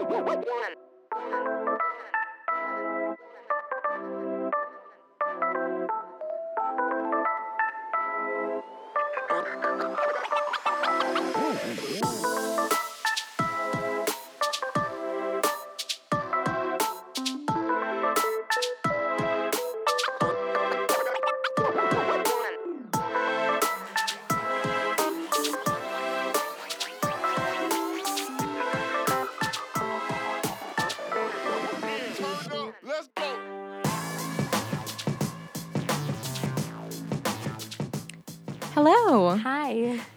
Let's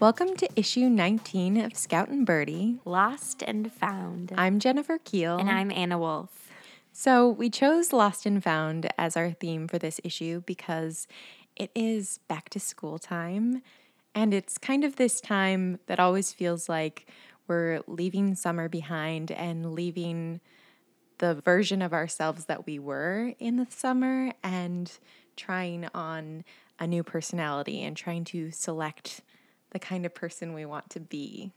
Welcome to issue 19 of Scout and Birdie. Lost and Found. I'm Jennifer Keel. and I'm Anna Wolf. So, we chose Lost and Found as our theme for this issue because it is back to school time. And it's kind of this time that always feels like we're leaving summer behind and leaving the version of ourselves that we were in the summer and trying on a new personality and trying to select the kind of person we want to be.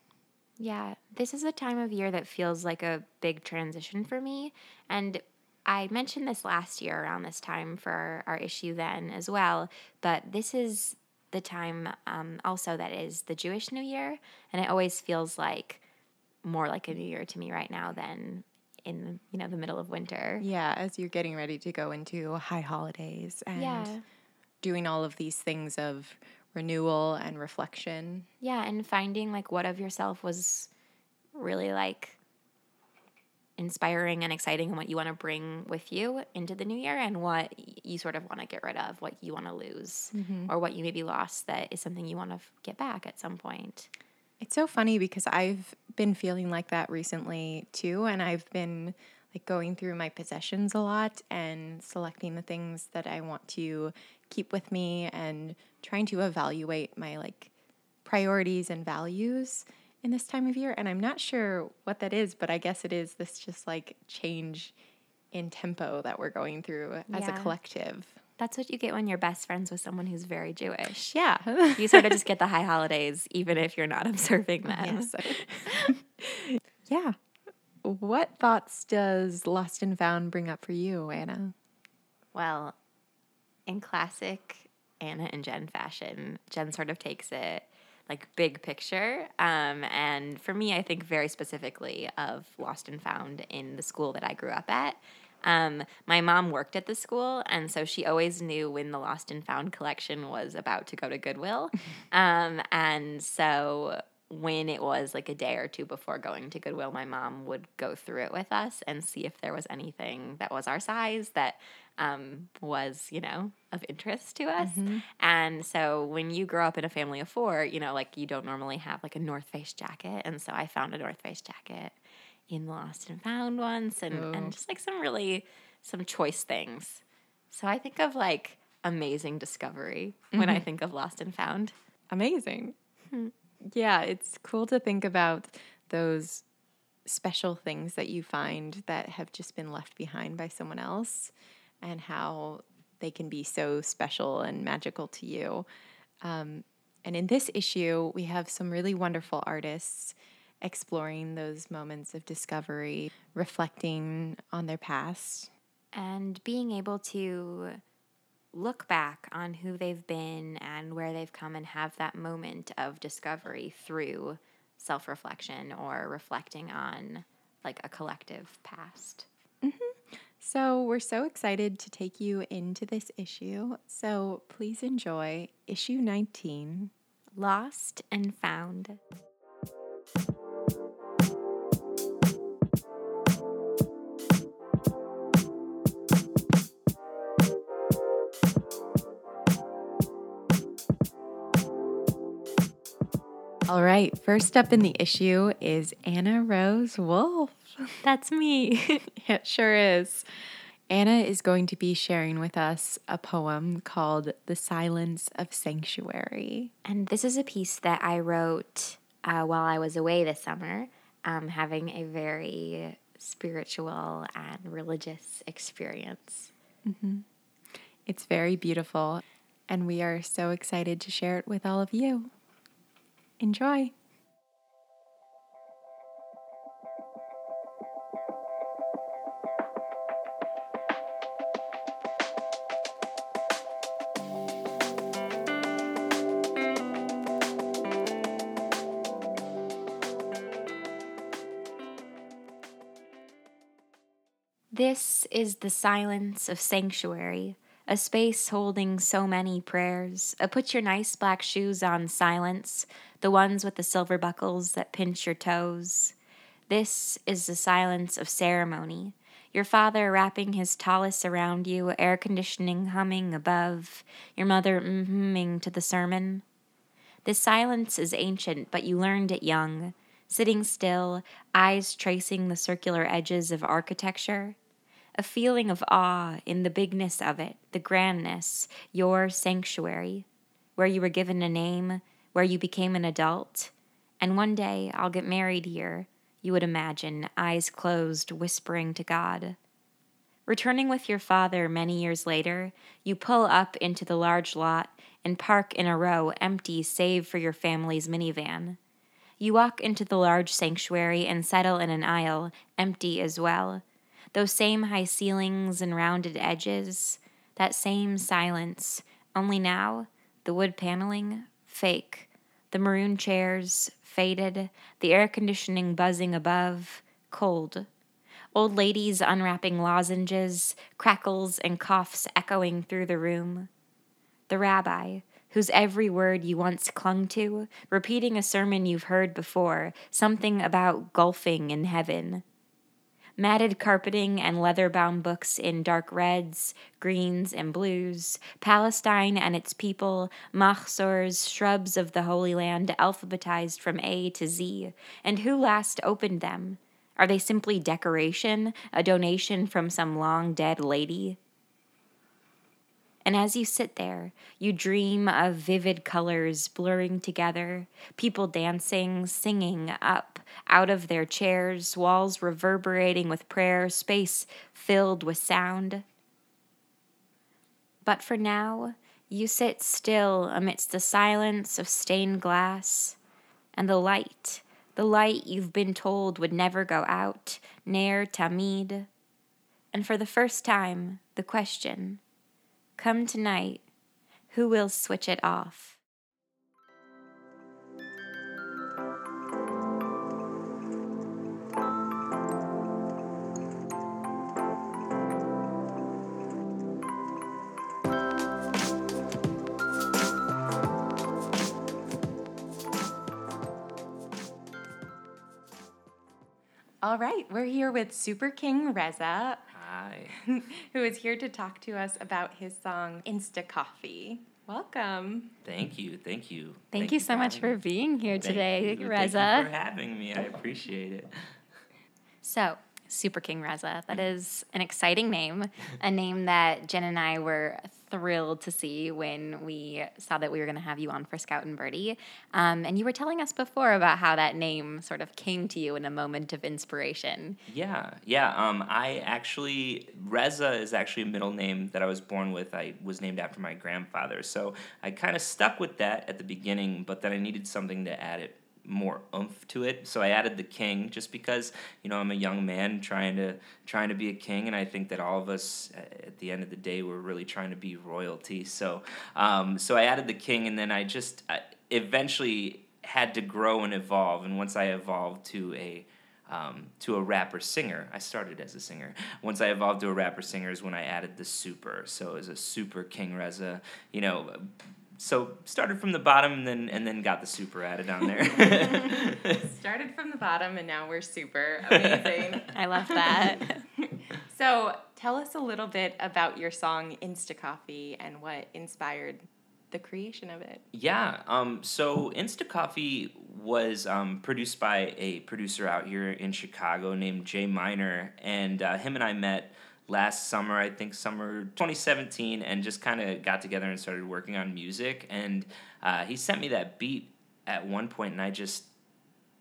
Yeah, this is a time of year that feels like a big transition for me. And I mentioned this last year around this time for our, our issue then as well. But this is the time um, also that is the Jewish New Year. And it always feels like more like a new year to me right now than in you know the middle of winter. Yeah, as you're getting ready to go into high holidays and Yeah. doing all of these things of renewal and reflection. Yeah, and finding like what of yourself was really like inspiring and exciting and what you want to bring with you into the new year and what you sort of want to get rid of, what you want to lose mm-hmm. or what you maybe lost that is something you want to get back at some point. It's so funny because I've been feeling like that recently too. And I've been like going through my possessions a lot and selecting the things that I want to keep with me and trying to evaluate my like priorities and values in this time of year. And I'm not sure what that is, but I guess it is this just like change in tempo that we're going through as a collective. That's what you get when you're best friends with someone who's very Jewish. Yeah. You sort of just get the high holidays even if you're not observing them. Yes. yeah. What thoughts does Lost and Found bring up for you, Anna? Well, in classic Anna and Jen fashion, Jen sort of takes it like big picture. Um, and for me, I think very specifically of Lost and Found in the school that I grew up at. Um, my mom worked at the school, and so she always knew when the Lost and Found collection was about to go to Goodwill. um, and so when it was like a day or two before going to Goodwill, my mom would go through it with us and see if there was anything that was our size that um, was, you know, of interest to us. Mm-hmm. And so when you grow up in a family of four, you know, like you don't normally have like a North Face jacket. And so I found a North Face jacket in the Lost and Found once and, and just like some really, some choice things. So I think of like amazing discovery when I mm-hmm. think of Lost and Found. Amazing. Hmm. Yeah, it's cool to think about those special things that you find that have just been left behind by someone else and how they can be so special and magical to you. Um, and in this issue, we have some really wonderful artists exploring those moments of discovery, reflecting on their past. and being able to look back on who they've been and where they've come and have that moment of discovery through self reflection or reflecting on like a collective past. So, we're so excited to take you into this issue. So, please enjoy issue 19 Lost and found. All right, first up in the issue is Anna Rose Wolf. That's me. It sure is. Anna is going to be sharing with us a poem called The Silence of Sanctuary. and this is a piece that I wrote uh, while I was away this summer, um, having a very spiritual and religious experience. It's very beautiful, and we are so excited to share it with all of you. Enjoy! This is the silence of sanctuary, a space holding so many prayers. A put your nice black shoes on silence, the ones with the silver buckles that pinch your toes. This is the silence of ceremony. Your father wrapping his tallis around you, air conditioning humming above, your mother mmming to the sermon. This silence is ancient, but you learned it young, sitting still, eyes tracing the circular edges of architecture a feeling of awe in the bigness of it, the grandness, your sanctuary, where you were given a name, where you became an adult. And one day I'll get married here, you would imagine, eyes closed, whispering to God. Returning with your father many years later, you pull up into the large lot and park in a row empty save for your family's minivan. You walk into the large sanctuary and settle in an aisle, empty as well those same high ceilings and rounded edges, that same silence, only now the wood paneling, fake, the maroon chairs, faded, the air conditioning buzzing above, cold. Old ladies unwrapping lozenges, crackles and coughs echoing through the room. The rabbi, whose every word you once clung to, repeating a sermon you've heard before, something about golfing in heaven matted carpeting and leather bound books in dark reds, greens, and blues, Palestine and its people, mahzors, shrubs of the Holy Land, alphabetized from A to Z. And who last opened them? Are they simply decoration, a donation from some long dead lady? And as you sit there, you dream of vivid colors blurring together, people dancing, singing up out of their chairs, walls reverberating with prayer, space filled with sound. But for now, you sit still amidst the silence of stained glass and the light, the light you've been told would never go out, Ner Tamid. And for the first time, the question Come tonight, who will switch it off? All right, we're here with Super King Reza. Hi. who is here to talk to us about his song Insta Coffee. Welcome. Thank you. Thank you. Thank, Thank you so much for being here Thank today, you. Reza. Thank you for having me. I appreciate it. So, Super King Reza. That mm-hmm. is an exciting name, a name that Jen and I were thrilled to see when we saw that we were going to have you on for Scout and Birdie. Um, and you were telling us before about how that name sort of came to you in a moment of inspiration. Yeah, yeah. Um, I actually, Reza is actually a middle name that I was born with. I was named after my grandfather. So I kind of stuck with that at the beginning, but then I needed something to add it more oomph to it. So I added the king just because you know I'm a young man trying to trying to be a king, and I think that all of us at the end of the day we're really trying to be royalty. So um, so I added the king, and then I just I eventually had to grow and evolve. And once I evolved to a um, to a rapper singer. I started as a singer. Once I evolved to a rapper singer is when I added the super. So was a super King Reza, you know, so started from the bottom and then and then got the super added on there. started from the bottom and now we're super amazing. I love that. so tell us a little bit about your song Insta Coffee and what inspired the creation of it. Yeah. Um, so Insta Coffee was um, produced by a producer out here in Chicago named Jay Miner, and uh, him and I met last summer, I think summer 2017, and just kind of got together and started working on music. And uh, he sent me that beat at one point, and I just,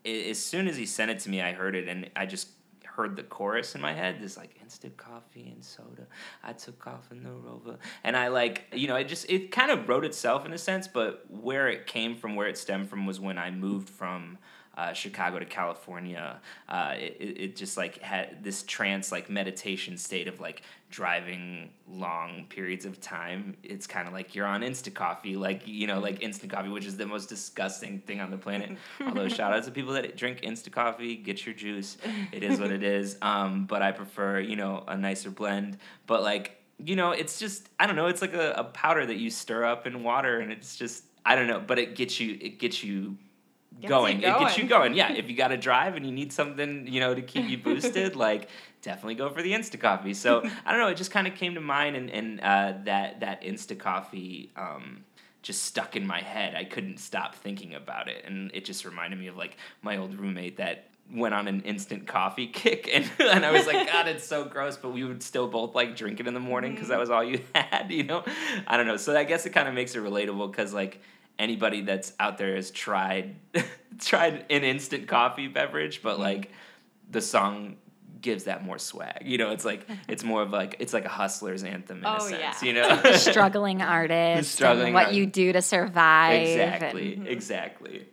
as soon as he sent it to me, I heard it, and I just heard the chorus in my head. This like instant coffee and soda. I took off in the rover, and I like you know it just it kind of wrote itself in a sense. But where it came from, where it stemmed from, was when I moved from uh, Chicago to California. Uh, it, it just like had this trance like meditation state of like driving long periods of time. It's kind of like you're on instant coffee, like you know, like instant coffee, which is the most disgusting thing on the planet. Although shout out to people that drink instant coffee, get your juice. It is what it is. Um, but I prefer you know a nicer blend. But like you know, it's just I don't know. It's like a, a powder that you stir up in water, and it's just I don't know. But it gets you it gets you Going. you It gets you going. going. Yeah, if you got to drive and you need something, you know, to keep you boosted, like definitely go for the Insta Coffee. So I don't know. It just kind of came to mind, and and uh, that that Insta Coffee. Um, just stuck in my head. I couldn't stop thinking about it, and it just reminded me of like my old roommate that went on an instant coffee kick, and and I was like, God, it's so gross, but we would still both like drink it in the morning because that was all you had, you know. I don't know. So I guess it kind of makes it relatable because like anybody that's out there has tried tried an instant coffee beverage, but mm-hmm. like the song gives that more swag. You know, it's like it's more of like it's like a hustler's anthem in a Oh, sense. yeah. You know, struggling artist struggling and what art- you do to survive. exactly, and- mm-hmm. exactly.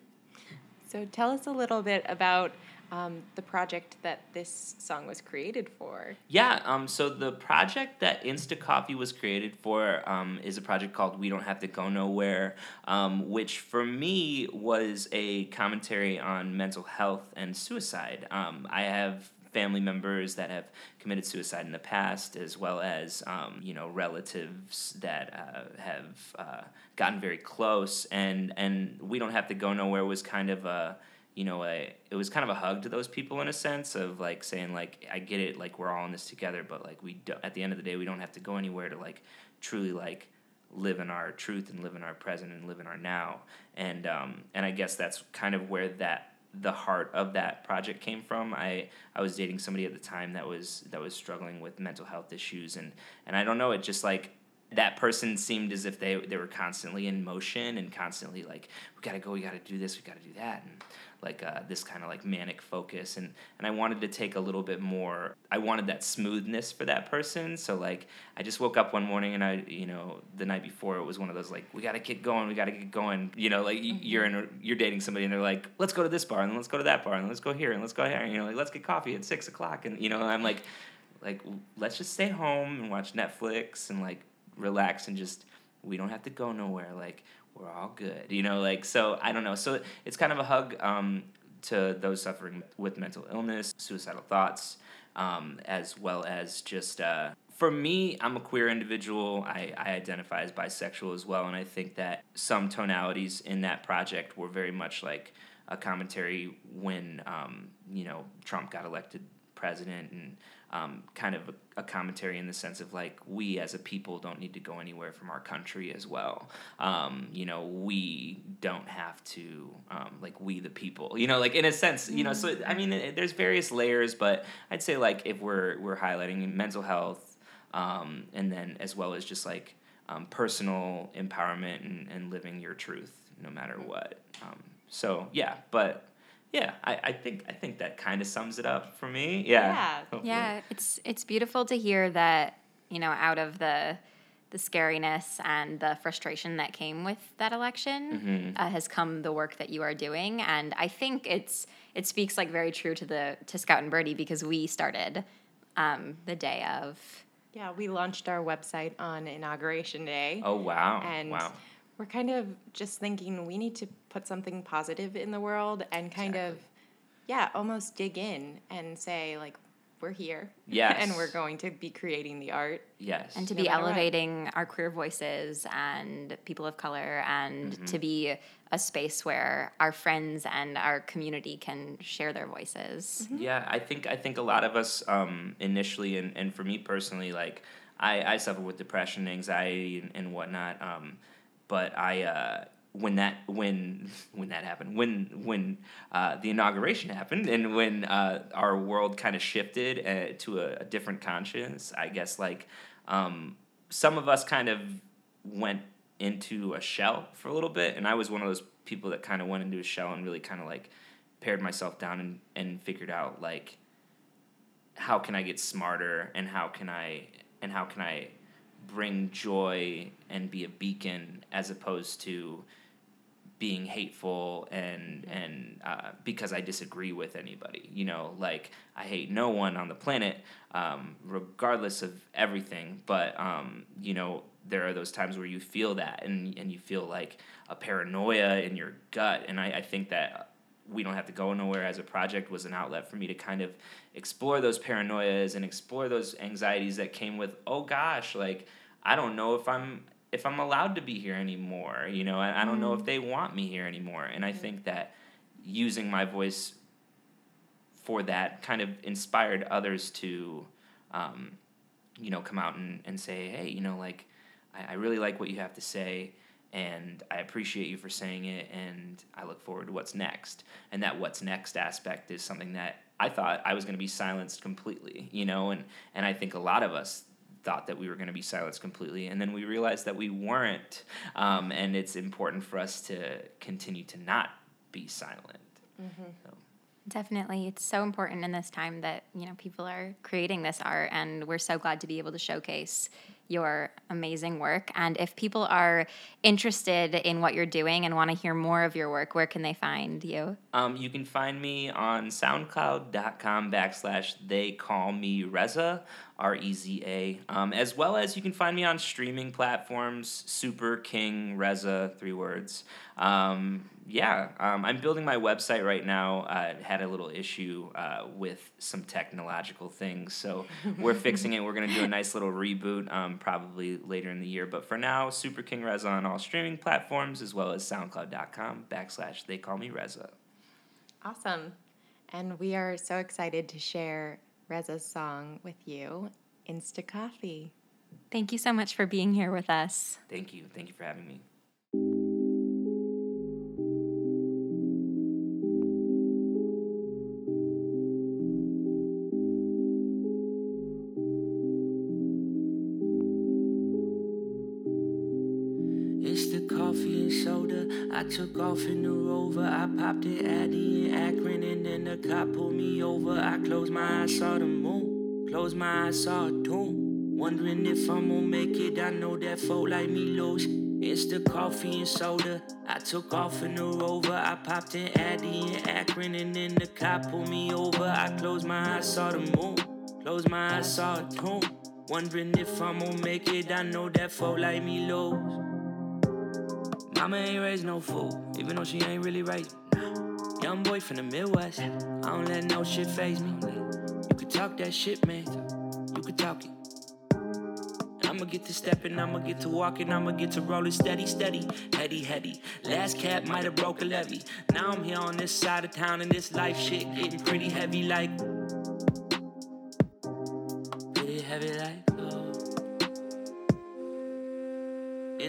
So tell us a little bit about um, the project that this song was created for. Yeah, um, so the project that Insta Coffee was created for um, is a project called We Don't Have to Go Nowhere, um, which for me was a commentary on mental health and suicide. Um, I have family members that have committed suicide in the past, as well as um, you know relatives that uh, have uh, gotten very close, and and We Don't Have to Go Nowhere was kind of a you know, a, it was kind of a hug to those people in a sense of like saying like I get it, like we're all in this together, but like we do, at the end of the day we don't have to go anywhere to like truly like live in our truth and live in our present and live in our now. And um, and I guess that's kind of where that the heart of that project came from. I I was dating somebody at the time that was that was struggling with mental health issues and and I don't know, it just like that person seemed as if they they were constantly in motion and constantly like we gotta go, we gotta do this, we gotta do that, and like uh, this kind of like manic focus and and I wanted to take a little bit more I wanted that smoothness for that person. So like I just woke up one morning and I you know the night before it was one of those like we got to get going we got to get going you know like y you're in a, you're dating somebody and they're like let's go to this bar and then let's go to that bar and let's go here and let's go here and you know like let's get coffee at six o'clock and you know I'm like like let's just stay home and watch Netflix and like relax and just we don't have to go nowhere like we're all good you know like so i don't know. So it's kind of a hug um, to those suffering with mental illness suicidal thoughts um, as well as just uh, for me i'm a queer individual. I, I identify as bisexual as well and i think that some tonalities in that project were very much like a commentary when um, you know trump got elected president and um, kind of a, a commentary in the sense of like we as a people don't need to go anywhere from our country as well. Um, you know, we don't have to um, like we the people. You know, like in a sense, you know. So I mean, it, there's various layers, but I'd say like if we're we're highlighting mental health, um, and then as well as just like um, personal empowerment and, and living your truth no matter what. Um, so yeah, but yeah, I, I think I think that kind of sums it up for me. Yeah. Yeah. hopefully. Yeah, it's it's beautiful to hear that you know out of the the scariness and the frustration that came with that election uh, has come the work that you are doing, and I think it's it speaks like very true to the to Scout and Birdie because we started um, the day of Yeah, we launched our website on Inauguration Day. Oh wow. and wow. we're kind of just thinking we need to put something positive in the world and kind of yeah almost dig in and say like we're here Yes. and we're going to be creating the art Yes. and to No be matter what. elevating our queer voices and people of color and Mm-hmm. to be a space where our friends and our community can share their voices. Yeah, I think I think a lot of us um, initially, and, and for me personally, like I, I suffer with depression, anxiety, and, and whatnot. Um, but I uh, when that when when that happened, when when uh, the inauguration happened, and when uh, our world kind of shifted uh, to a, a different conscience, I guess like um, some of us kind of went into a shell for a little bit, and I was one of those people that kind of went into a shell and really kind of like pared myself down and, and figured out like how can I get smarter and how can I and how can I bring joy and be a beacon as opposed to being hateful and and uh, because I disagree with anybody. You know, like I hate no one on the planet, um, regardless of everything. But um, you know, there are those times where you feel that and and you feel like a paranoia in your gut. And I, I think that we don't have to go nowhere as a project was an outlet for me to kind of explore those paranoias and explore those anxieties that came with oh gosh like i don't know if i'm if I'm allowed to be here anymore. You know, I, I don't mm. know if mm. they want me here anymore. And I think that using my voice for that kind of inspired others to, um, you know, come out and, and say, hey, you know, like, I, I really like what you have to say and I appreciate you for saying it, and I look forward to what's next. And that what's next aspect is something that I thought I was going to be silenced completely, you know, and and I think a lot of us thought that we were going to be silenced completely, and then we realized that we weren't. Um, and it's important for us to continue to not be silent. Mm-hmm. So. Definitely. It's so important in this time that, you know, people are creating this art and we're so glad to be able to showcase your amazing work. And if people are interested in what you're doing and want to hear more of your work, where can they find you? Um, you can find me on soundcloud.com backslash they call me Reza, R E Z A, um, as well as you can find me on streaming platforms, Super King Reza, three words. Um, yeah, um, I'm building my website right now. Uh, had a little issue uh, with some technological things, so we're fixing it. We're gonna do a nice little reboot um, probably later in the year. But for now, Super King Reza on all streaming platforms as well as SoundCloud.com backslash They Call Me Reza. Awesome, and we are so excited to share Reza's song with you, Insta Coffee. Thank you so much for being here with us. Thank you. Thank you for having me. It's the coffee and soda I took off in the rover. I popped it Addy in Akron, and then the cop pulled me over. I closed my eyes, saw the moon. Closed my eyes, saw a tomb. Wondering if I'm gonna make it. I know that folk like me lose. It's the coffee and soda. I took off in the rover. I popped in Addy in Akron, and then the cop pulled me over. I closed my eyes, saw the moon. Closed my eyes, saw a tomb. Wondering if I'm gonna make it. I know that folk like me lose. Mama ain't raised no fool, even though she ain't really raised me. Young boy from the Midwest, I don't let no shit phase me. You could talk that shit, man. You could talk it. I'ma get to stepping, I'ma get to walking, I'ma get to rolling steady, steady, heady, heady. Last cap might have broke a levee. Now I'm here on this side of town, and this life shit getting pretty heavy, like.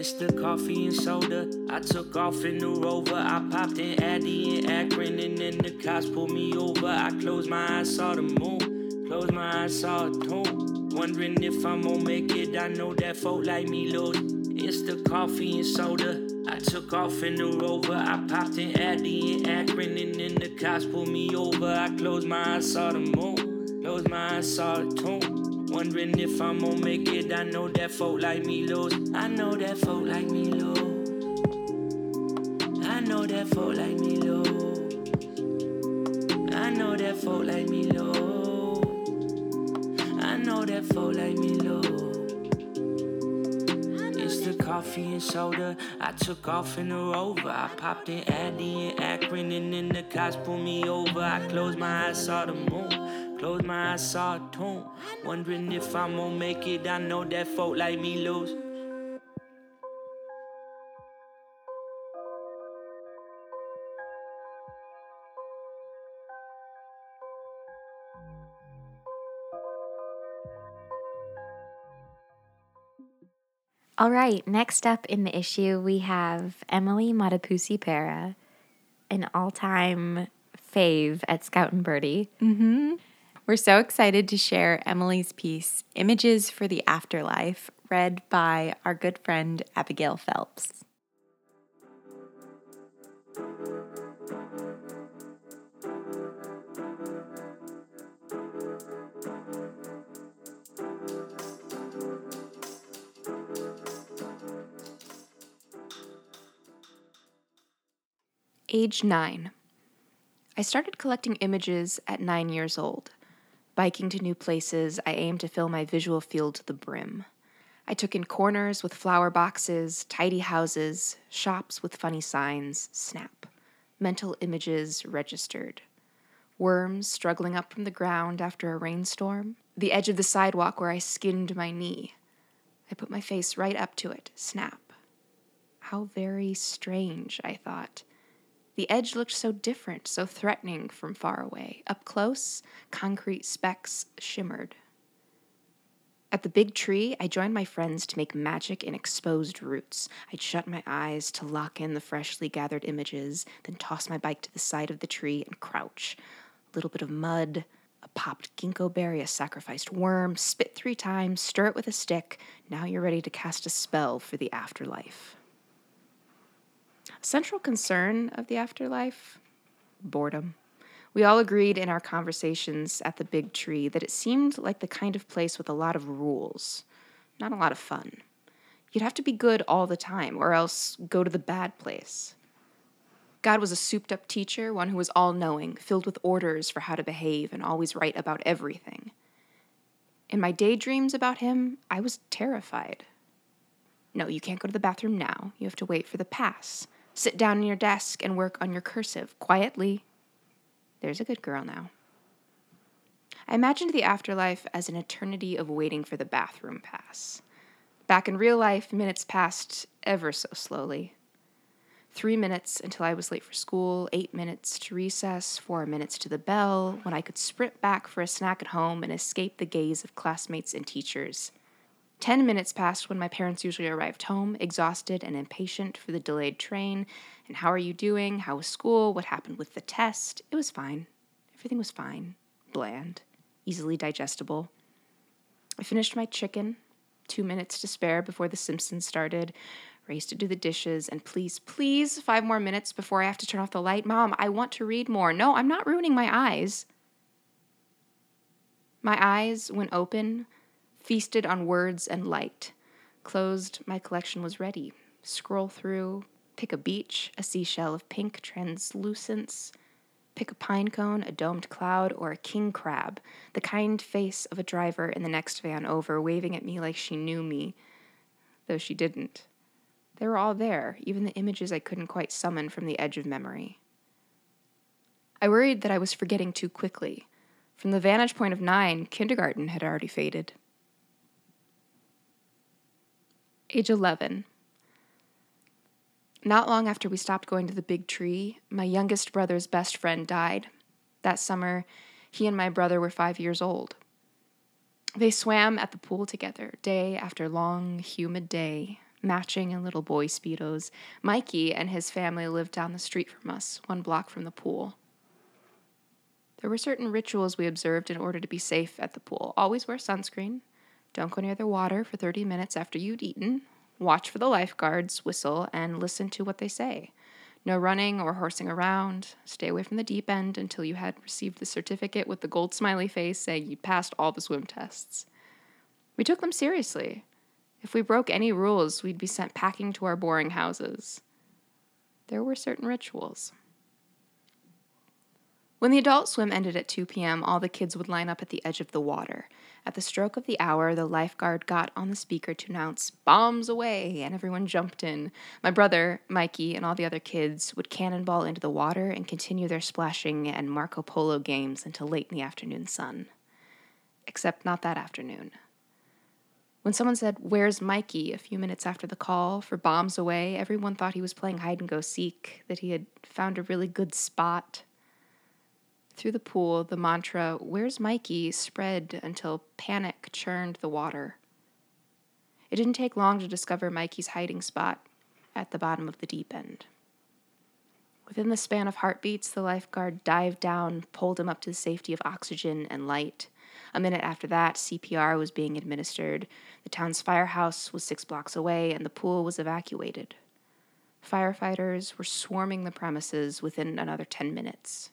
It's the coffee and soda. I took off in the rover. I popped in Addy in Akron, and then the cops pulled me over. I closed my eyes, saw the moon. Closed my eyes, saw a tomb. Wondering if I'm gonna make it. I know that folk like me lose. It's the coffee and soda. I took off in the rover. I popped in Addy in Akron, and then the cops pulled me over. I closed my eyes, saw the moon. Closed my eyes, saw a tomb. Wondering if I'm gonna make it. I know that folk like me lose. I know that folk like me lose. I know that folk like me lose. I know that folk like me lose. I know that folk like me lose. It's the coffee and soda. I took off in the rover. I popped in Addy and Akron, and then the cops pulled me over. I closed my eyes, saw the moon. Close my eyes, saw a tomb. Wondering if I'm gonna make it. I know that folk like me lose. All right, next up in the issue, we have Emily Matapusi Pera, an all time fave at Scout and Birdie. Mm-hmm. We're so excited to share Emily's piece, Images for the Afterlife, read by our good friend Abigail Phelps. Age 9. I started collecting images at 9 years old. Biking to new places, I aimed to fill my visual field to the brim. I took in corners with flower boxes, tidy houses, shops with funny signs, snap. Mental images registered. Worms struggling up from the ground after a rainstorm. The edge of the sidewalk where I skinned my knee. I put my face right up to it, snap. How very strange, I thought. The edge looked so different, so threatening from far away. Up close, concrete specks shimmered. At the big tree, I joined my friends to make magic in exposed roots. I'd shut my eyes to lock in the freshly gathered images, then toss my bike to the side of the tree and crouch. A little bit of mud, a popped ginkgo berry, a sacrificed worm, spit three times, stir it with a stick. Now you're ready to cast a spell for the afterlife. Central concern of the afterlife? Boredom. We all agreed in our conversations at the big tree that it seemed like the kind of place with a lot of rules, not a lot of fun. You'd have to be good all the time, or else go to the bad place. God was a souped up teacher, one who was all knowing, filled with orders for how to behave, and always right about everything. In my daydreams about him, I was terrified. No, you can't go to the bathroom now. You have to wait for the pass. Sit down in your desk and work on your cursive quietly. There's a good girl now. I imagined the afterlife as an eternity of waiting for the bathroom pass. Back in real life, minutes passed ever so slowly. Three minutes until I was late for school, eight minutes to recess, four minutes to the bell, when I could sprint back for a snack at home and escape the gaze of classmates and teachers. Ten minutes passed when my parents usually arrived home, exhausted and impatient for the delayed train. And how are you doing? How was school? What happened with the test? It was fine. Everything was fine. Bland. Easily digestible. I finished my chicken. Two minutes to spare before The Simpsons started. Raced to do the dishes. And please, please, five more minutes before I have to turn off the light. Mom, I want to read more. No, I'm not ruining my eyes. My eyes, when open, feasted on words and light. Closed, my collection was ready. Scroll through, pick a beach, a seashell of pink translucence, pick a pine cone, a domed cloud, or a king crab, the kind face of a driver in the next van over, waving at me like she knew me, though she didn't. They were all there, even the images I couldn't quite summon from the edge of memory. I worried that I was forgetting too quickly. From the vantage point of nine, kindergarten had already faded. Age 11. Not long after we stopped going to the big tree, my youngest brother's best friend died. That summer, he and my brother were five years old. They swam at the pool together, day after long, humid day, matching in little boy Speedos. Mikey and his family lived down the street from us, one block from the pool. There were certain rituals we observed in order to be safe at the pool. Always wear sunscreen, don't go near the water for 30 minutes after you'd eaten. Watch for the lifeguards whistle and listen to what they say. No running or horsing around. Stay away from the deep end until you had received the certificate with the gold smiley face saying you'd passed all the swim tests. We took them seriously. If we broke any rules, we'd be sent packing to our boring houses. There were certain rituals. When the adult swim ended at 2 p.m., all the kids would line up at the edge of the water. At the stroke of the hour, the lifeguard got on the speaker to announce, Bombs away! and everyone jumped in. My brother, Mikey, and all the other kids would cannonball into the water and continue their splashing and Marco Polo games until late in the afternoon sun. Except not that afternoon. When someone said, Where's Mikey? a few minutes after the call for bombs away, everyone thought he was playing hide and go seek, that he had found a really good spot through the pool, the mantra, Where's Mikey? spread until panic churned the water. It didn't take long to discover Mikey's hiding spot at the bottom of the deep end. Within the span of heartbeats, the lifeguard dived down, pulled him up to the safety of oxygen and light. A minute after that, CPR was being administered. The town's firehouse was six blocks away, and the pool was evacuated. Firefighters were swarming the premises within another 10 minutes.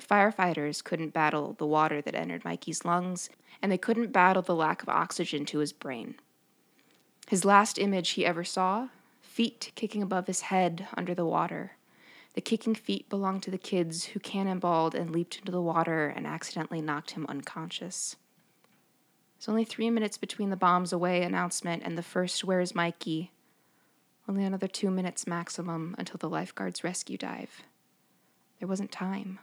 Firefighters couldn't battle the water that entered Mikey's lungs, and they couldn't battle the lack of oxygen to his brain. His last image he ever saw feet kicking above his head under the water. The kicking feet belonged to the kids who cannonballed and leaped into the water and accidentally knocked him unconscious. It's only three minutes between the bombs away announcement and the first Where's Mikey? Only another two minutes maximum until the lifeguard's rescue dive. There wasn't time.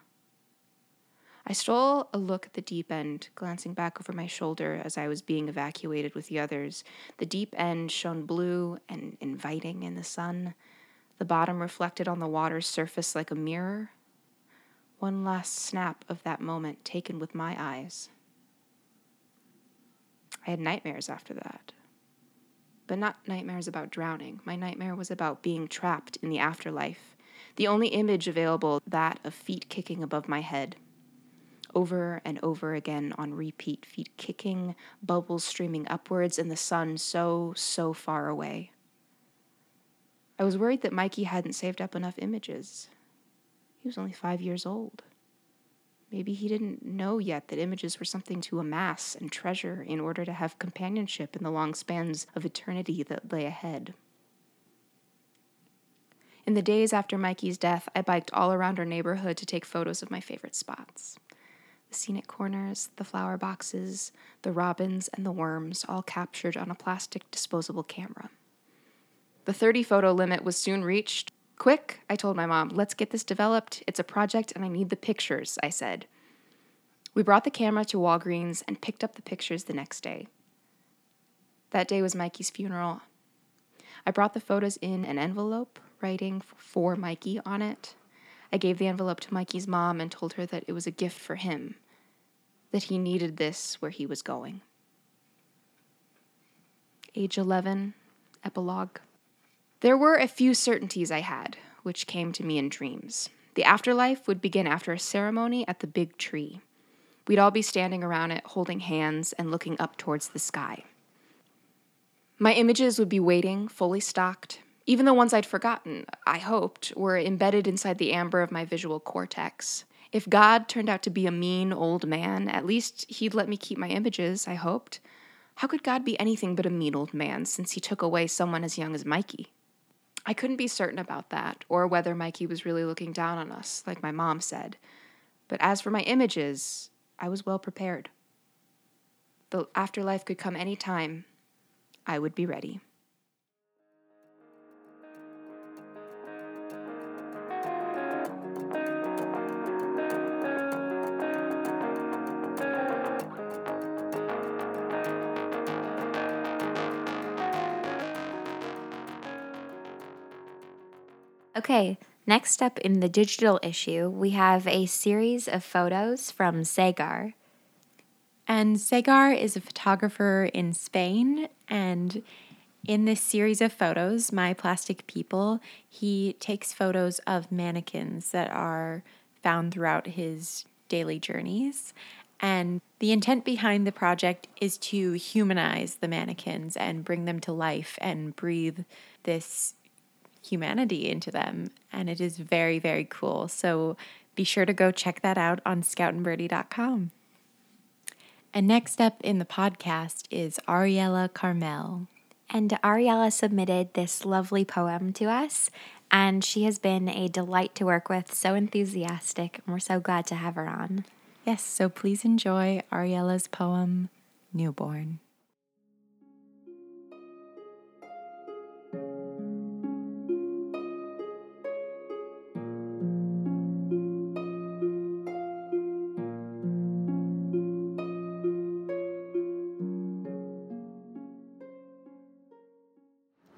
I stole a look at the deep end, glancing back over my shoulder as I was being evacuated with the others. The deep end shone blue and inviting in the sun, the bottom reflected on the water's surface like a mirror. One last snap of that moment taken with my eyes. I had nightmares after that. But not nightmares about drowning. My nightmare was about being trapped in the afterlife. The only image available, that of feet kicking above my head. Over and over again on repeat, feet kicking, bubbles streaming upwards, and the sun so, so far away. I was worried that Mikey hadn't saved up enough images. He was only five years old. Maybe he didn't know yet that images were something to amass and treasure in order to have companionship in the long spans of eternity that lay ahead. In the days after Mikey's death, I biked all around our neighborhood to take photos of my favorite spots. The scenic corners, the flower boxes, the robins, and the worms, all captured on a plastic disposable camera. The 30 photo limit was soon reached. Quick, I told my mom, let's get this developed. It's a project and I need the pictures, I said. We brought the camera to Walgreens and picked up the pictures the next day. That day was Mikey's funeral. I brought the photos in an envelope, writing for Mikey on it. I gave the envelope to Mikey's mom and told her that it was a gift for him, that he needed this where he was going. Age 11, epilogue. There were a few certainties I had, which came to me in dreams. The afterlife would begin after a ceremony at the big tree. We'd all be standing around it, holding hands and looking up towards the sky. My images would be waiting, fully stocked. Even the ones I'd forgotten, I hoped, were embedded inside the amber of my visual cortex. If God turned out to be a mean old man, at least he'd let me keep my images, I hoped. How could God be anything but a mean old man since he took away someone as young as Mikey? I couldn't be certain about that, or whether Mikey was really looking down on us, like my mom said. But as for my images, I was well prepared. The afterlife could come any time. I would be ready. Okay, next up in the digital issue, we have a series of photos from Segar. And Segar is a photographer in Spain. And in this series of photos, My Plastic People, he takes photos of mannequins that are found throughout his daily journeys. And the intent behind the project is to humanize the mannequins and bring them to life and breathe this humanity into them. And it is very, very cool. So be sure to go check that out on scoutandbirdie.com. And next up in the podcast is Ariella Carmel. And Ariella submitted this lovely poem to us, and she has been a delight to work with, so enthusiastic, and we're so glad to have her on. Yes, so please enjoy Ariella's poem, Newborn.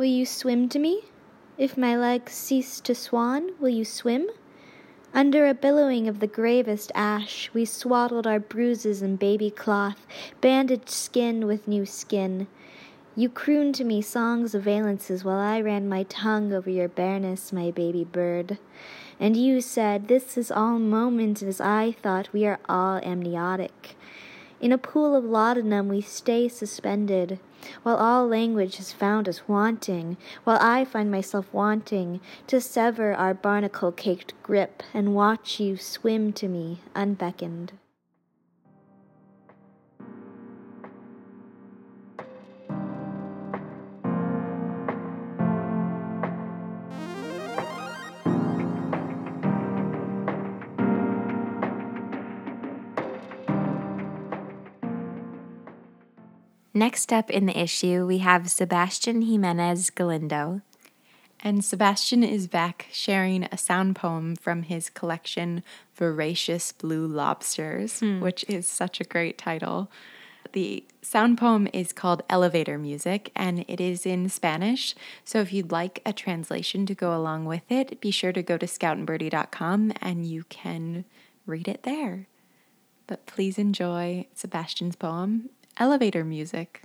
You swim to me? If my legs cease to swan, will you swim? Under a billowing of the gravest ash, we swaddled our bruises in baby cloth, bandaged skin with new skin. You crooned to me songs of valences while I ran my tongue over your bareness, my baby bird. And you said, This is all moment as I thought we are all amniotic. In a pool of laudanum we stay suspended, while all language has found us wanting, while I find myself wanting to sever our barnacle caked grip and watch you swim to me unbeckoned. Next up in the issue, we have Sebastian Jimenez Galindo. And Sebastian is back sharing a sound poem from his collection Voracious Blue Lobsters, hmm. which is such a great title. The sound poem is called Elevator Music and it is in Spanish. So if you'd like a translation to go along with it, be sure to go to scoutandbirdie.com and you can read it there. But please enjoy Sebastian's poem, Elevator Music.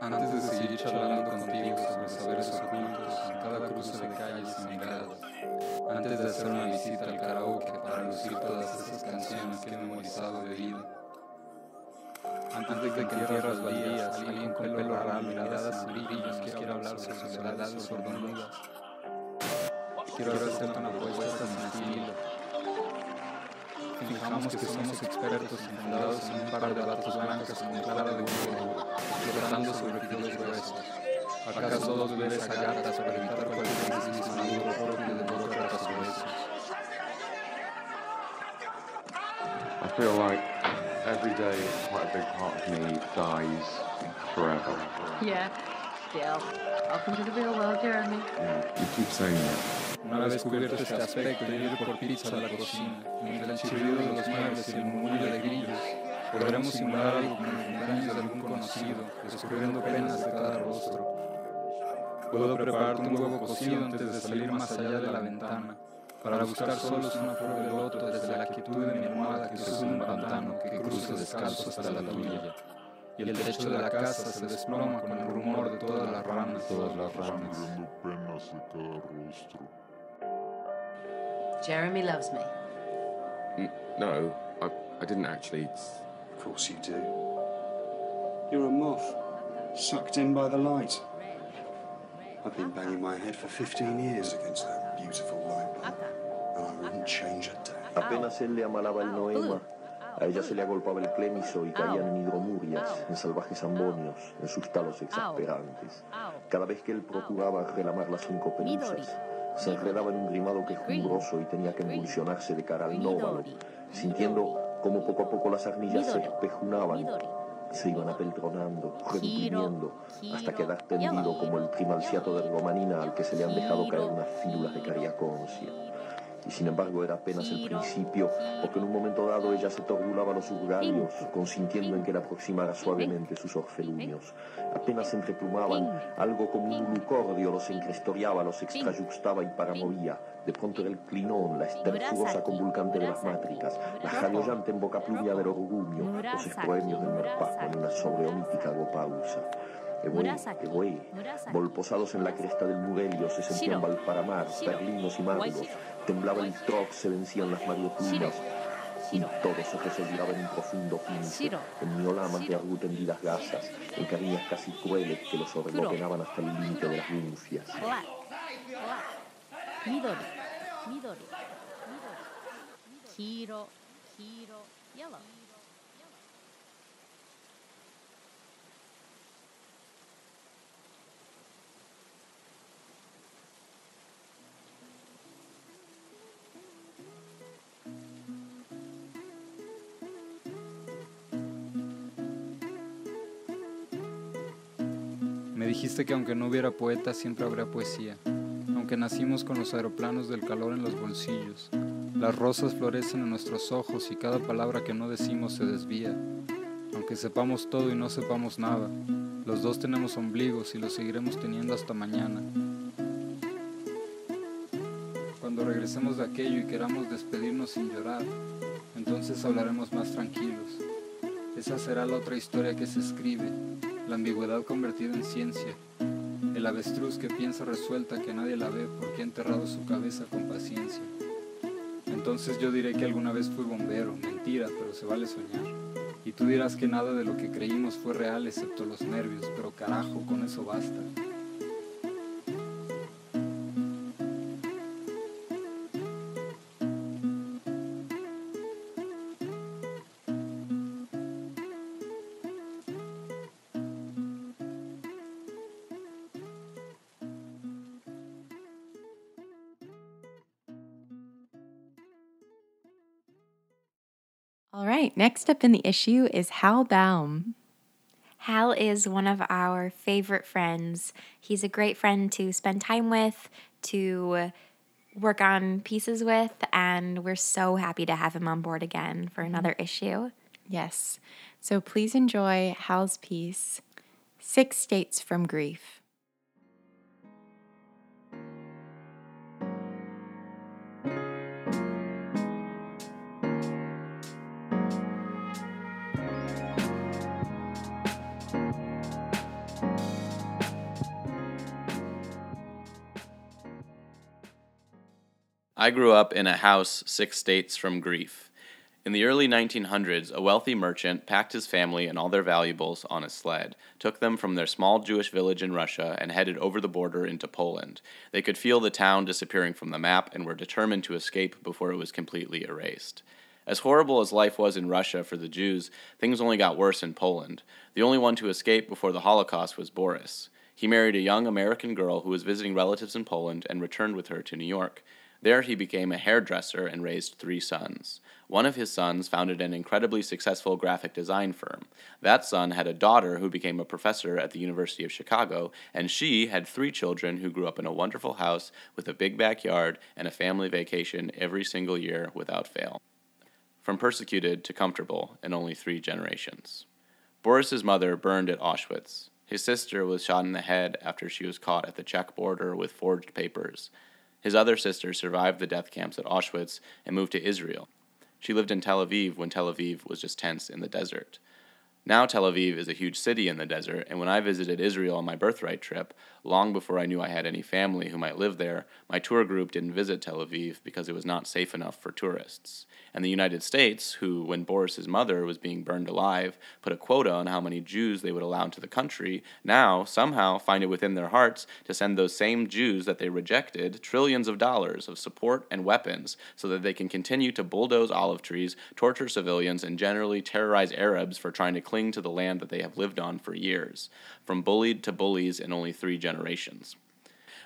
Antes de seguir charlando contigo sobre saberes ocultos en cada cruce de calles y miradas, antes de hacer una visita al karaoke para lucir todas esas canciones que he memorizado de vida, antes de que en tierras baldías alguien con pelo raro, miradas y brillos quiera hablar sobre soledades sordomudas, quiero hacerte una apuesta sin estilo. Fijamos que somos expertos fundados en un par de datos blancos con clara de huevo, flotando sobre filos gruesos. ¿Acaso dos bebés a gatas para evitar cualquier crisis maduro propio de dos ratas gruesos? I feel like every day quite a big part of me dies forever. Yeah, still. Welcome to the real world, Jeremy. Yeah, you keep saying that. Una vez cubierto este aspecto y ir por pizza a la cocina, entre el chirrido de los muebles y el murmullo de grillos, podremos simular algo como el cumpleaños de algún conocido, descubriendo penas de cada rostro. Puedo prepararte un huevo cocido antes de salir más allá de la ventana, para buscar solos una flor de loto desde la quietud de mi almohada que sube un pantano que cruza descalzo hasta la tuya. Y el techo de la casa se desploma con el rumor de todas las ranas, todas las ranas. penas de cada rostro. Jeremy loves me. No, I, I didn't actually. Of course you do. You're a moth, sucked in by the light. I've been banging my head for 15 years against that beautiful Apenas él le amalaba el noema, a ella se le agolpaba el clemiso y caían en hidromurias, en salvajes ambonios, en sus talos exasperantes. Cada vez que él procuraba relamar las cinco pelusas, se enredaba en un grimado quejumbroso y tenía que emulsionarse de cara al nóvalo, sintiendo como poco a poco las arnillas se espejunaban, se iban apeltronando, reduprimiendo, hasta quedar tendido como el trimalciato de romanina al que se le han dejado caer unas fílulas de cariaconcia. Y sin embargo era apenas el principio, porque en un momento dado ella se torbulaba los urgarios, consintiendo en que le aproximara suavemente sus orfelunios. Apenas se entreplumaban, algo como un lucordio los encrestoriaba, los extrayuxtaba y paramovía. De pronto era el clinón, la estertuosa convulcante de las mátricas, la jadeante en boca pluvia del orgullo, los esproemios del merpaco en una sobreomítica gopausa. Ebuey, Ebuey, volposados en la cresta del Murelio, se sentían Valparamar, perlinos y maglos, temblaba el troc, se vencían las mariotunas, y todo se resolvía en un profundo pinche, en miolamas de argu tendidas gasas, en cariñas casi crueles que los sobremotenaban hasta el límite de las. Black. Midori. Midori. Midori. Yellow. Dijiste que aunque no hubiera poeta, siempre habría poesía. Aunque nacimos con los aeroplanos del calor en los bolsillos, las rosas florecen en nuestros ojos y cada palabra que no decimos se desvía. Aunque sepamos todo y no sepamos nada, los dos tenemos ombligos y los seguiremos teniendo hasta mañana. Cuando regresemos de aquello y queramos despedirnos sin llorar, entonces hablaremos más tranquilos. Esa será la otra historia que se escribe, la ambigüedad convertida en ciencia, el avestruz que piensa resuelta que nadie la ve porque ha enterrado su cabeza con paciencia. Entonces yo diré que alguna vez fui bombero, mentira, pero se vale soñar. Y tú dirás que nada de lo que creímos fue real excepto los nervios, pero carajo, con eso basta. All right, next up in the issue is Hal Baum. Hal is one of our favorite friends. He's a great friend to spend time with, to work on pieces with, and we're so happy to have him on board again for mm-hmm. another issue. Yes. So please enjoy Hal's piece, Six States from Grief. I grew up in a house six states from grief. In the early 1900s, a wealthy merchant packed his family and all their valuables on a sled, took them from their small Jewish village in Russia, and headed over the border into Poland. They could feel the town disappearing from the map and were determined to escape before it was completely erased. As horrible as life was in Russia for the Jews, things only got worse in Poland. The only one to escape before the Holocaust was Boris. He married a young American girl who was visiting relatives in Poland and returned with her to New York. There he became a hairdresser and raised three sons. One of his sons founded an incredibly successful graphic design firm. That son had a daughter who became a professor at the University of Chicago, and she had three children who grew up in a wonderful house with a big backyard and a family vacation every single year without fail. From persecuted to comfortable in only three generations. Boris's mother burned at Auschwitz. His sister was shot in the head after she was caught at the Czech border with forged papers. His other sister survived the death camps at Auschwitz and moved to Israel. She lived in Tel Aviv when Tel Aviv was just tents in the desert. Now Tel Aviv is a huge city in the desert, and when I visited Israel on my birthright trip, long before I knew I had any family who might live there, my tour group didn't visit Tel Aviv because it was not safe enough for tourists. And the United States, who, when Boris's mother was being burned alive, put a quota on how many Jews they would allow into the country, now somehow find it within their hearts to send those same Jews that they rejected trillions of dollars of support and weapons so that they can continue to bulldoze olive trees, torture civilians, and generally terrorize Arabs for trying to cling to the land that they have lived on for years, from bullied to bullies in only three generations.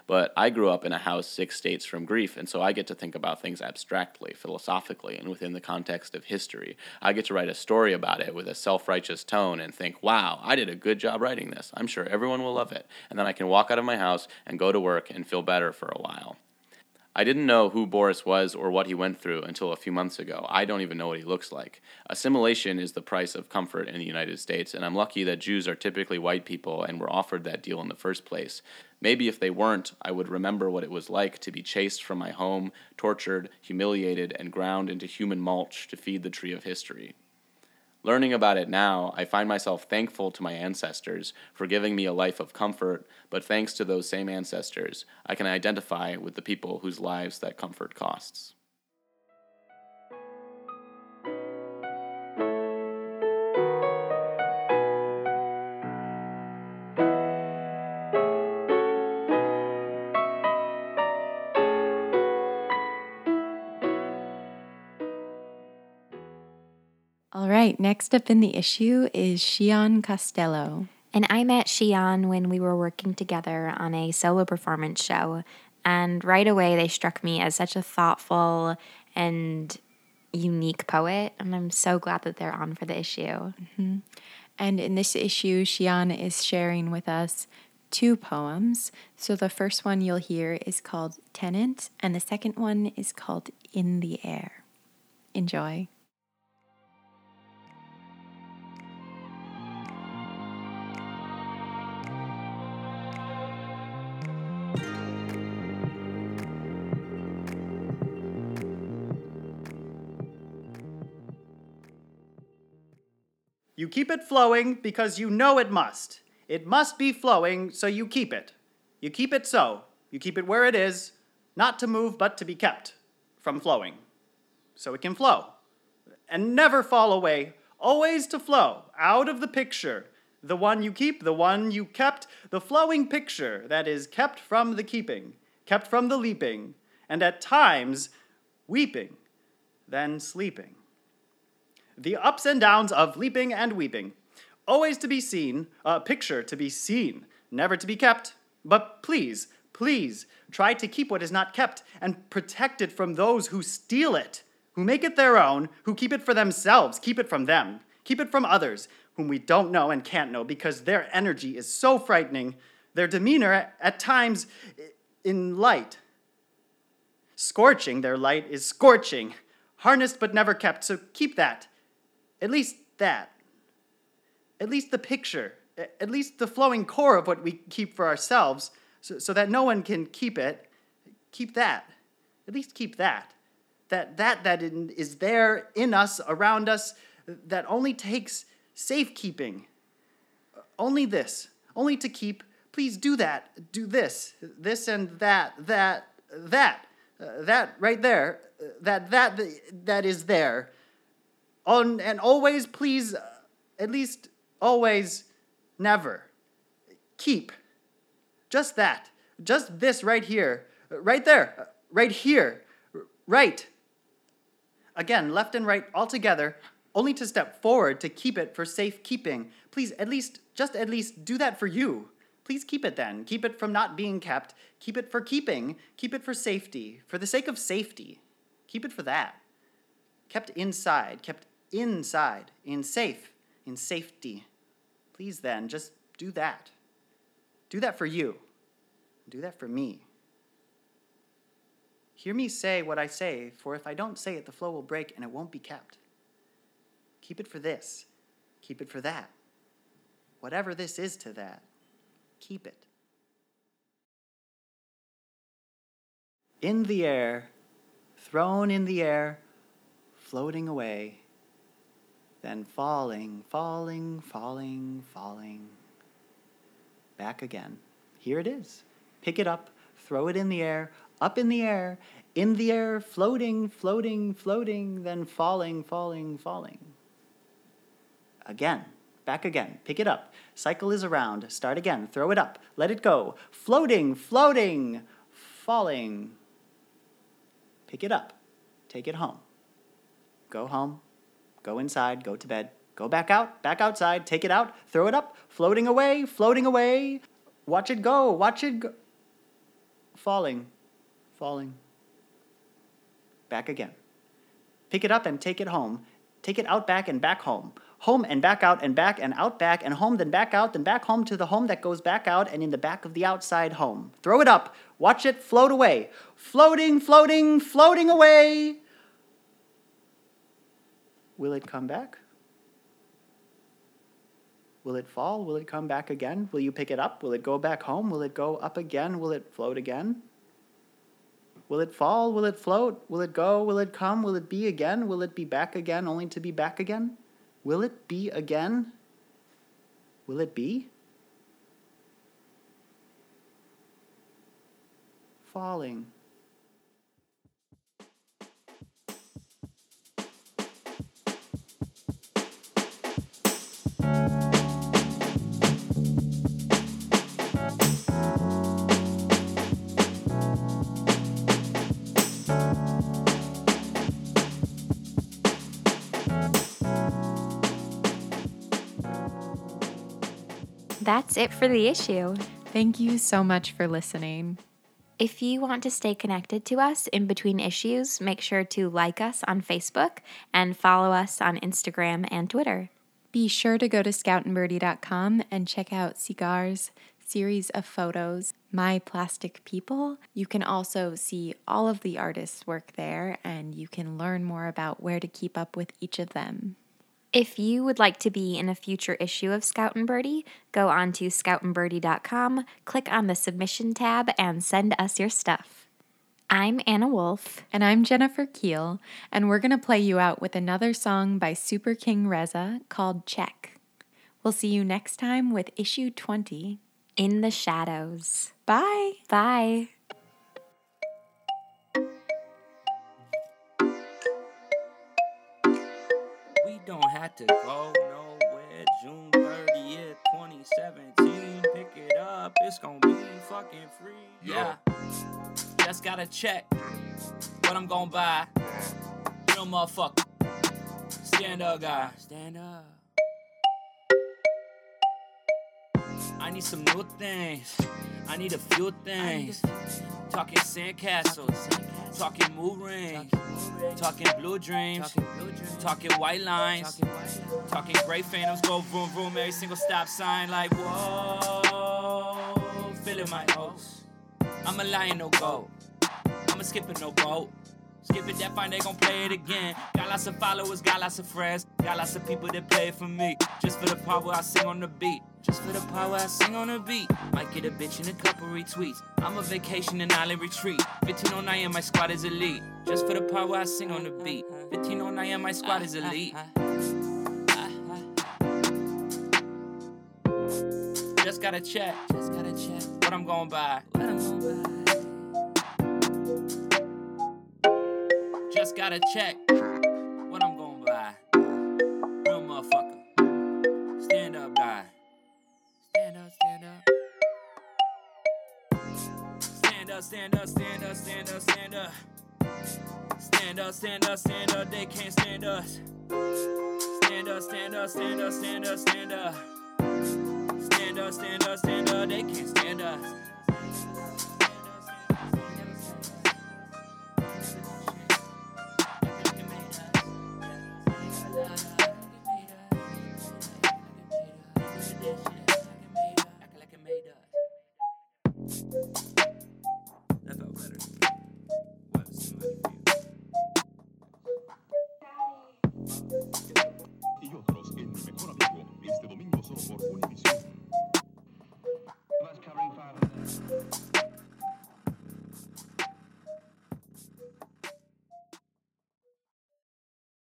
But I grew up in a house six states from grief, and so I get to think about things abstractly, philosophically, and within the context of history. I get to write a story about it with a self righteous tone and think, wow, I did a good job writing this. I'm sure everyone will love it. And then I can walk out of my house and go to work and feel better for a while. I didn't know who Boris was or what he went through until a few months ago. I don't even know what he looks like. Assimilation is the price of comfort in the United States, and I'm lucky that Jews are typically white people and were offered that deal in the first place. Maybe if they weren't, I would remember what it was like to be chased from my home, tortured, humiliated, and ground into human mulch to feed the tree of history. Learning about it now, I find myself thankful to my ancestors for giving me a life of comfort, but thanks to those same ancestors, I can identify with the people whose lives that comfort costs. Right, next up in the issue is Shion Costello. And I met Shion when we were working together on a solo performance show. And right away, they struck me as such a thoughtful and unique poet. And I'm so glad that they're on for the issue. Mm-hmm. And in this issue, Shion is sharing with us two poems. So the first one you'll hear is called Tenant, and the second one is called In the Air. Enjoy. You keep it flowing because you know it must. It must be flowing, so you keep it. You keep it so. You keep it where it is, not to move, but to be kept from flowing. So it can flow. And never fall away, always to flow out of the picture. The one you keep, the one you kept, the flowing picture that is kept from the keeping, kept from the leaping, and at times weeping, then sleeping the ups and downs of leaping and weeping. Always to be seen, a picture to be seen, never to be kept. But please, please, try to keep what is not kept and protect it from those who steal it. who make it their own, who keep it for themselves, keep it from them, keep it from others whom we don't know and can't know because their energy is so frightening, their demeanor at times in light. Scorching, their light is scorching, harnessed but never kept, so keep that. At least that. At least the picture, at least the flowing core of what we keep for ourselves, so, so that no one can keep it. Keep that. At least keep that. That that that is there in us, around us, that only takes safekeeping. Only this. Only to keep. Please do that. Do this. This and that. That. That. Uh, that right there. Uh, that that that is there. On and always, please. At least always, never. Keep. Just that. Just this right here. Right there. Right here. Right. Again, left and right all together, only to step forward to keep it for safekeeping. Please, at least, just at least do that for you. Please keep it then. Keep it from not being kept. Keep it for keeping. Keep it for safety. For the sake of safety. Keep it for that. Kept inside. Kept inside. In safe. In safety. Please then, just do that. Do that for you. Do that for me. Hear me say what I say, for if I don't say it, the flow will break and it won't be kept. Keep it for this. Keep it for that. Whatever this is to that, keep it. In the air, thrown in the air, floating away, then falling, falling, falling, falling. Back again. Here it is. Pick it up, throw it in the air, up in the air, in the air, floating, floating, floating, then falling, falling, falling. Again, back again, pick it up. Cycle is around, start again, throw it up, let it go. Floating, floating, falling. Pick it up, take it home. Go home, go inside, go to bed, go back out, back outside, take it out, throw it up, floating away, floating away. Watch it go, watch it go. Falling, falling. Back again. Pick it up and take it home. Take it out back and back home. Home and back out and back and out back and home, then back out, then back home to the home that goes back out and in the back of the outside home. Throw it up. Watch it float away. Floating, floating, floating away. Will it come back? Will it fall? Will it come back again? Will you pick it up? Will it go back home? Will it go up again? Will it float again? Will it fall? Will it float? Will it go? Will it come? Will it be again? Will it be back again only to be back again? Will it be again? Will it be? Falling. That's it for the issue. Thank you so much for listening. If you want to stay connected to us in between issues, make sure to like us on Facebook and follow us on Instagram and Twitter. Be sure to go to scoutandbirdie.com and check out Cigar's series of photos, My Plastic People. You can also see all of the artists' work there and you can learn more about where to keep up with each of them. If you would like to be in a future issue of Scout and Birdie, go on to scoutandbirdie.com, click on the submission tab, and send us your stuff. I'm Anna Wolf. And I'm Jennifer Keel, and we're going to play you out with another song by Super King Reza called Check. We'll see you next time with issue 20 In the Shadows. Bye. Bye. Don't have to go nowhere. June 30th, 2017. Pick it up, it's gonna be fucking free. Yeah. Just gotta check what I'm gonna buy. Real motherfucker. Stand up, guy. Stand up. I need some new things. I need a few things. Talking sandcastles, talking moon rings, talking blue dreams, talking white lines, talking gray phantoms go vroom vroom every single stop sign like whoa, feeling my hopes. I'm a lion, no goat. I'm a skipper, no boat. Skip it that fine, they gon' play it again. Got lots of followers, got lots of friends, got lots of people that play for me. Just for the part where I sing on the beat. Just for the power I sing on the beat. Might get a bitch and a couple retweets. I'm a vacation and island retreat. 1509 and my squad is elite. Just for the power I sing on the beat. 1509 and my squad is elite. Just gotta check. Just gotta check. What I'm going by. What I'm going by. Just gotta check. Up, stand up, stand up, stand up, stand up. Stand up, stand up, stand up. They can't stand us. Stand up, stand up, stand up, stand up, stand up. Stand up, stand up, stand up. They can't stand us.